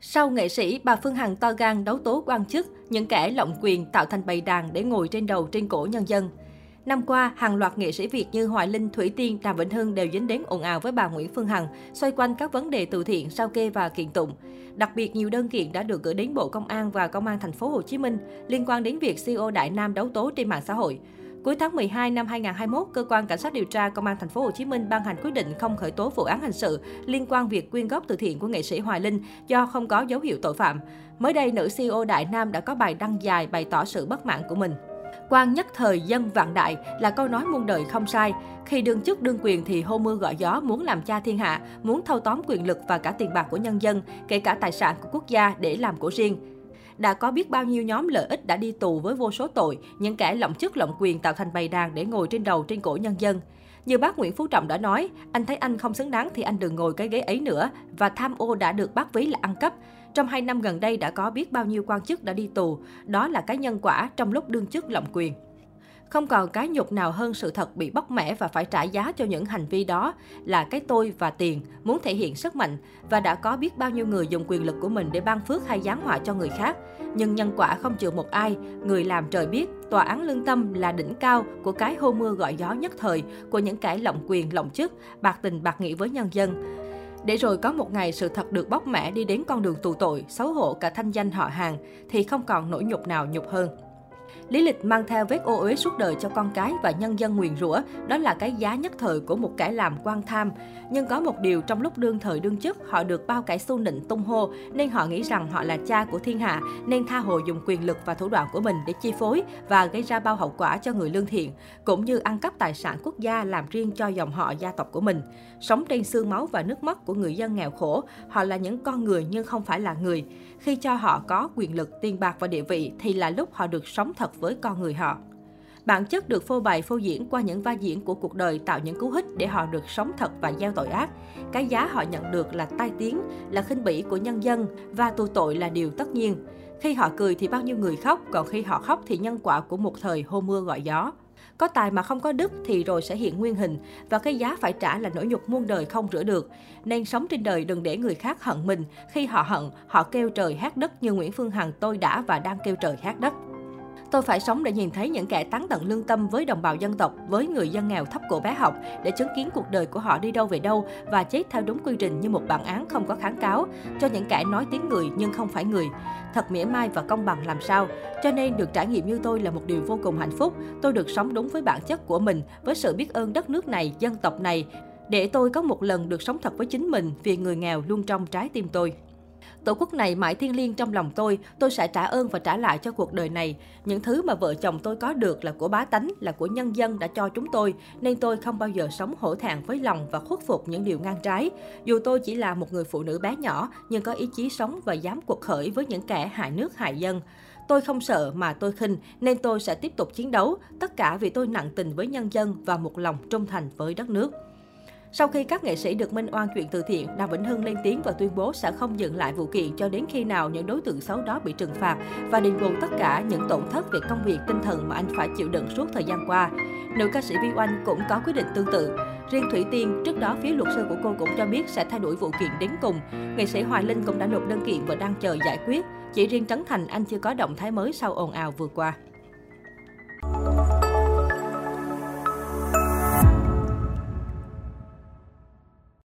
Sau nghệ sĩ, bà Phương Hằng to gan đấu tố quan chức, những kẻ lộng quyền tạo thành bầy đàn để ngồi trên đầu trên cổ nhân dân. Năm qua, hàng loạt nghệ sĩ Việt như Hoài Linh, Thủy Tiên, Đàm Vĩnh Hưng đều dính đến ồn ào với bà Nguyễn Phương Hằng, xoay quanh các vấn đề từ thiện, sao kê và kiện tụng. Đặc biệt, nhiều đơn kiện đã được gửi đến Bộ Công an và Công an thành phố Hồ Chí Minh liên quan đến việc CEO Đại Nam đấu tố trên mạng xã hội. Cuối tháng 12 năm 2021, cơ quan cảnh sát điều tra công an thành phố Hồ Chí Minh ban hành quyết định không khởi tố vụ án hình sự liên quan việc quyên góp từ thiện của nghệ sĩ Hoài Linh do không có dấu hiệu tội phạm. Mới đây, nữ CEO Đại Nam đã có bài đăng dài bày tỏ sự bất mãn của mình. Quan nhất thời dân vạn đại là câu nói muôn đời không sai. Khi đương chức đương quyền thì hô mưa gọi gió muốn làm cha thiên hạ, muốn thâu tóm quyền lực và cả tiền bạc của nhân dân, kể cả tài sản của quốc gia để làm của riêng đã có biết bao nhiêu nhóm lợi ích đã đi tù với vô số tội, những kẻ lộng chức lộng quyền tạo thành bầy đàn để ngồi trên đầu trên cổ nhân dân. Như bác Nguyễn Phú Trọng đã nói, anh thấy anh không xứng đáng thì anh đừng ngồi cái ghế ấy nữa và tham ô đã được bác ví là ăn cắp. Trong hai năm gần đây đã có biết bao nhiêu quan chức đã đi tù, đó là cái nhân quả trong lúc đương chức lộng quyền. Không còn cái nhục nào hơn sự thật bị bóc mẻ và phải trả giá cho những hành vi đó là cái tôi và tiền, muốn thể hiện sức mạnh và đã có biết bao nhiêu người dùng quyền lực của mình để ban phước hay giáng họa cho người khác. Nhưng nhân quả không chịu một ai, người làm trời biết, tòa án lương tâm là đỉnh cao của cái hô mưa gọi gió nhất thời của những kẻ lộng quyền lộng chức, bạc tình bạc nghĩa với nhân dân. Để rồi có một ngày sự thật được bóc mẽ đi đến con đường tù tội, xấu hổ cả thanh danh họ hàng, thì không còn nỗi nhục nào nhục hơn. Lý lịch mang theo vết ô uế suốt đời cho con cái và nhân dân nguyền rủa, đó là cái giá nhất thời của một kẻ làm quan tham. Nhưng có một điều trong lúc đương thời đương chức, họ được bao cải xu nịnh tung hô, nên họ nghĩ rằng họ là cha của thiên hạ, nên tha hồ dùng quyền lực và thủ đoạn của mình để chi phối và gây ra bao hậu quả cho người lương thiện, cũng như ăn cắp tài sản quốc gia làm riêng cho dòng họ gia tộc của mình. Sống trên xương máu và nước mắt của người dân nghèo khổ, họ là những con người nhưng không phải là người. Khi cho họ có quyền lực, tiền bạc và địa vị thì là lúc họ được sống thật với con người họ. Bản chất được phô bày phô diễn qua những vai diễn của cuộc đời tạo những cú hích để họ được sống thật và gieo tội ác. Cái giá họ nhận được là tai tiếng, là khinh bỉ của nhân dân và tù tội là điều tất nhiên. Khi họ cười thì bao nhiêu người khóc, còn khi họ khóc thì nhân quả của một thời hô mưa gọi gió. Có tài mà không có đức thì rồi sẽ hiện nguyên hình và cái giá phải trả là nỗi nhục muôn đời không rửa được. Nên sống trên đời đừng để người khác hận mình. Khi họ hận, họ kêu trời hát đất như Nguyễn Phương Hằng tôi đã và đang kêu trời hát đất. Tôi phải sống để nhìn thấy những kẻ tán tận lương tâm với đồng bào dân tộc, với người dân nghèo thấp cổ bé học, để chứng kiến cuộc đời của họ đi đâu về đâu và chết theo đúng quy trình như một bản án không có kháng cáo, cho những kẻ nói tiếng người nhưng không phải người. Thật mỉa mai và công bằng làm sao. Cho nên được trải nghiệm như tôi là một điều vô cùng hạnh phúc. Tôi được sống đúng với bản chất của mình, với sự biết ơn đất nước này, dân tộc này, để tôi có một lần được sống thật với chính mình vì người nghèo luôn trong trái tim tôi. Tổ quốc này mãi thiêng liêng trong lòng tôi, tôi sẽ trả ơn và trả lại cho cuộc đời này. Những thứ mà vợ chồng tôi có được là của bá tánh, là của nhân dân đã cho chúng tôi, nên tôi không bao giờ sống hổ thẹn với lòng và khuất phục những điều ngang trái. Dù tôi chỉ là một người phụ nữ bé nhỏ, nhưng có ý chí sống và dám cuộc khởi với những kẻ hại nước hại dân. Tôi không sợ mà tôi khinh, nên tôi sẽ tiếp tục chiến đấu, tất cả vì tôi nặng tình với nhân dân và một lòng trung thành với đất nước. Sau khi các nghệ sĩ được minh oan chuyện từ thiện, Đàm Vĩnh Hưng lên tiếng và tuyên bố sẽ không dừng lại vụ kiện cho đến khi nào những đối tượng xấu đó bị trừng phạt và đền bù tất cả những tổn thất về công việc tinh thần mà anh phải chịu đựng suốt thời gian qua. Nữ ca sĩ Vi Oanh cũng có quyết định tương tự. Riêng Thủy Tiên, trước đó phía luật sư của cô cũng cho biết sẽ thay đổi vụ kiện đến cùng. Nghệ sĩ Hoài Linh cũng đã nộp đơn kiện và đang chờ giải quyết. Chỉ riêng Trấn Thành anh chưa có động thái mới sau ồn ào vừa qua.